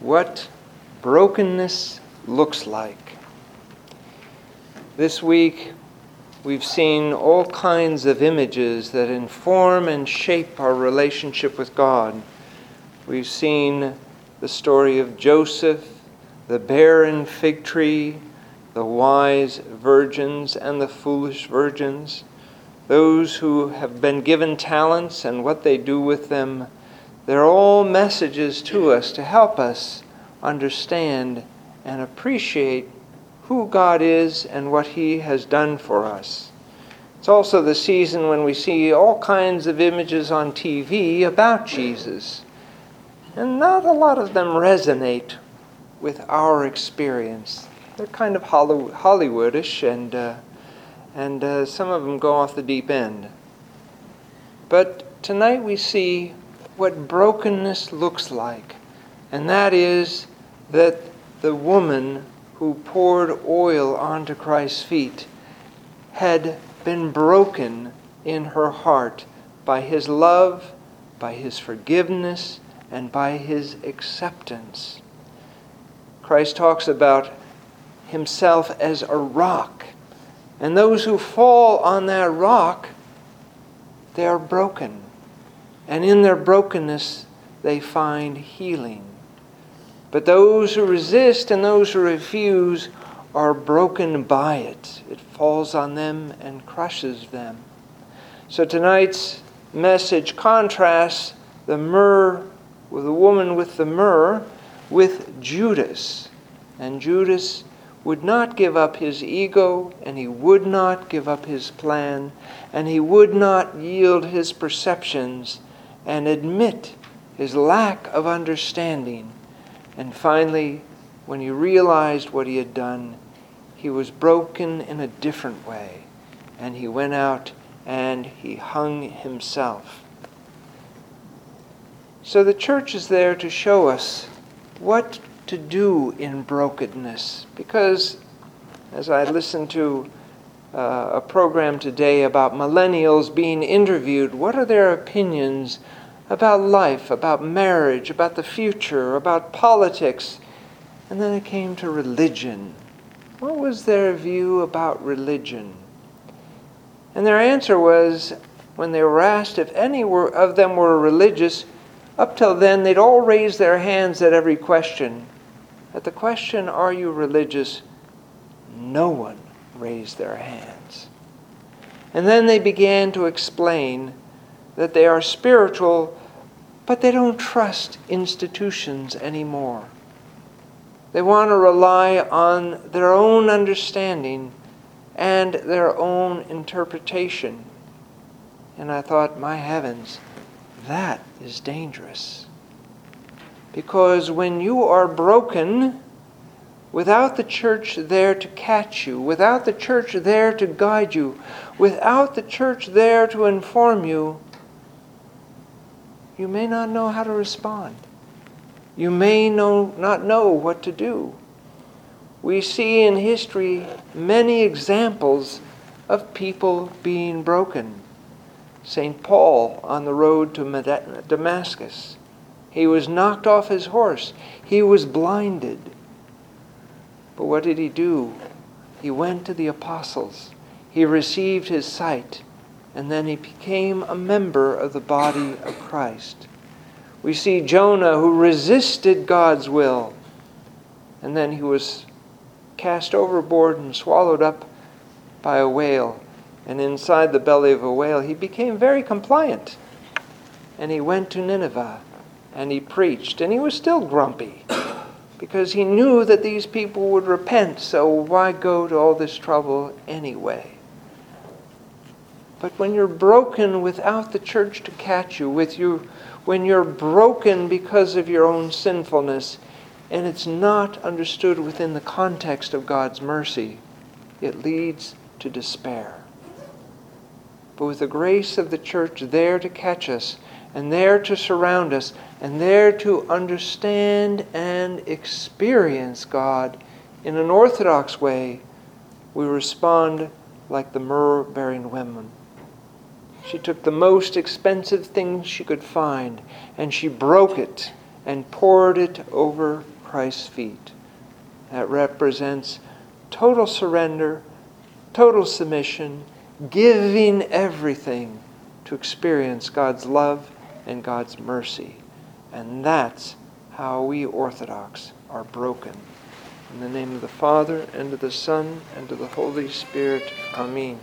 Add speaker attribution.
Speaker 1: what brokenness looks like. This week, we've seen all kinds of images that inform and shape our relationship with God. We've seen the story of Joseph, the barren fig tree, the wise virgins and the foolish virgins, those who have been given talents and what they do with them they're all messages to us to help us understand and appreciate who God is and what He has done for us. It's also the season when we see all kinds of images on TV about Jesus, and not a lot of them resonate with our experience. They're kind of Hollywoodish, and, uh, and uh, some of them go off the deep end. But tonight we see what brokenness looks like, and that is that the woman who poured oil onto Christ's feet had been broken in her heart by his love, by his forgiveness, and by his acceptance. Christ talks about himself as a rock, and those who fall on that rock, they are broken. And in their brokenness, they find healing. But those who resist and those who refuse are broken by it. It falls on them and crushes them. So tonight's message contrasts the myrrh with the woman with the myrrh with Judas. And Judas would not give up his ego, and he would not give up his plan, and he would not yield his perceptions and admit his lack of understanding. And finally, when he realized what he had done, he was broken in a different way. And he went out and he hung himself. So the church is there to show us what to do in brokenness. Because as I listened to uh, a program today about millennials being interviewed. What are their opinions about life, about marriage, about the future, about politics? And then it came to religion. What was their view about religion? And their answer was when they were asked if any were, of them were religious, up till then they'd all raise their hands at every question. At the question, Are you religious? no one raised their hands. And then they began to explain that they are spiritual, but they don't trust institutions anymore. They want to rely on their own understanding and their own interpretation. And I thought, my heavens, that is dangerous. Because when you are broken, without the church there to catch you, without the church there to guide you, without the church there to inform you, you may not know how to respond. You may know, not know what to do. We see in history many examples of people being broken. St. Paul on the road to Damascus. He was knocked off his horse. He was blinded. But what did he do? He went to the apostles. He received his sight, and then he became a member of the body of Christ. We see Jonah who resisted God's will, and then he was cast overboard and swallowed up by a whale. And inside the belly of a whale, he became very compliant. And he went to Nineveh and he preached, and he was still grumpy because he knew that these people would repent, so why go to all this trouble anyway? But when you're broken without the church to catch you, with you, when you're broken because of your own sinfulness, and it's not understood within the context of God's mercy, it leads to despair. But with the grace of the church there to catch us, and there to surround us, and there to understand and experience God in an orthodox way, we respond like the myrrh bearing woman. She took the most expensive thing she could find and she broke it and poured it over Christ's feet. That represents total surrender, total submission, giving everything to experience God's love and God's mercy. And that's how we Orthodox are broken. In the name of the Father, and of the Son, and of the Holy Spirit. Amen.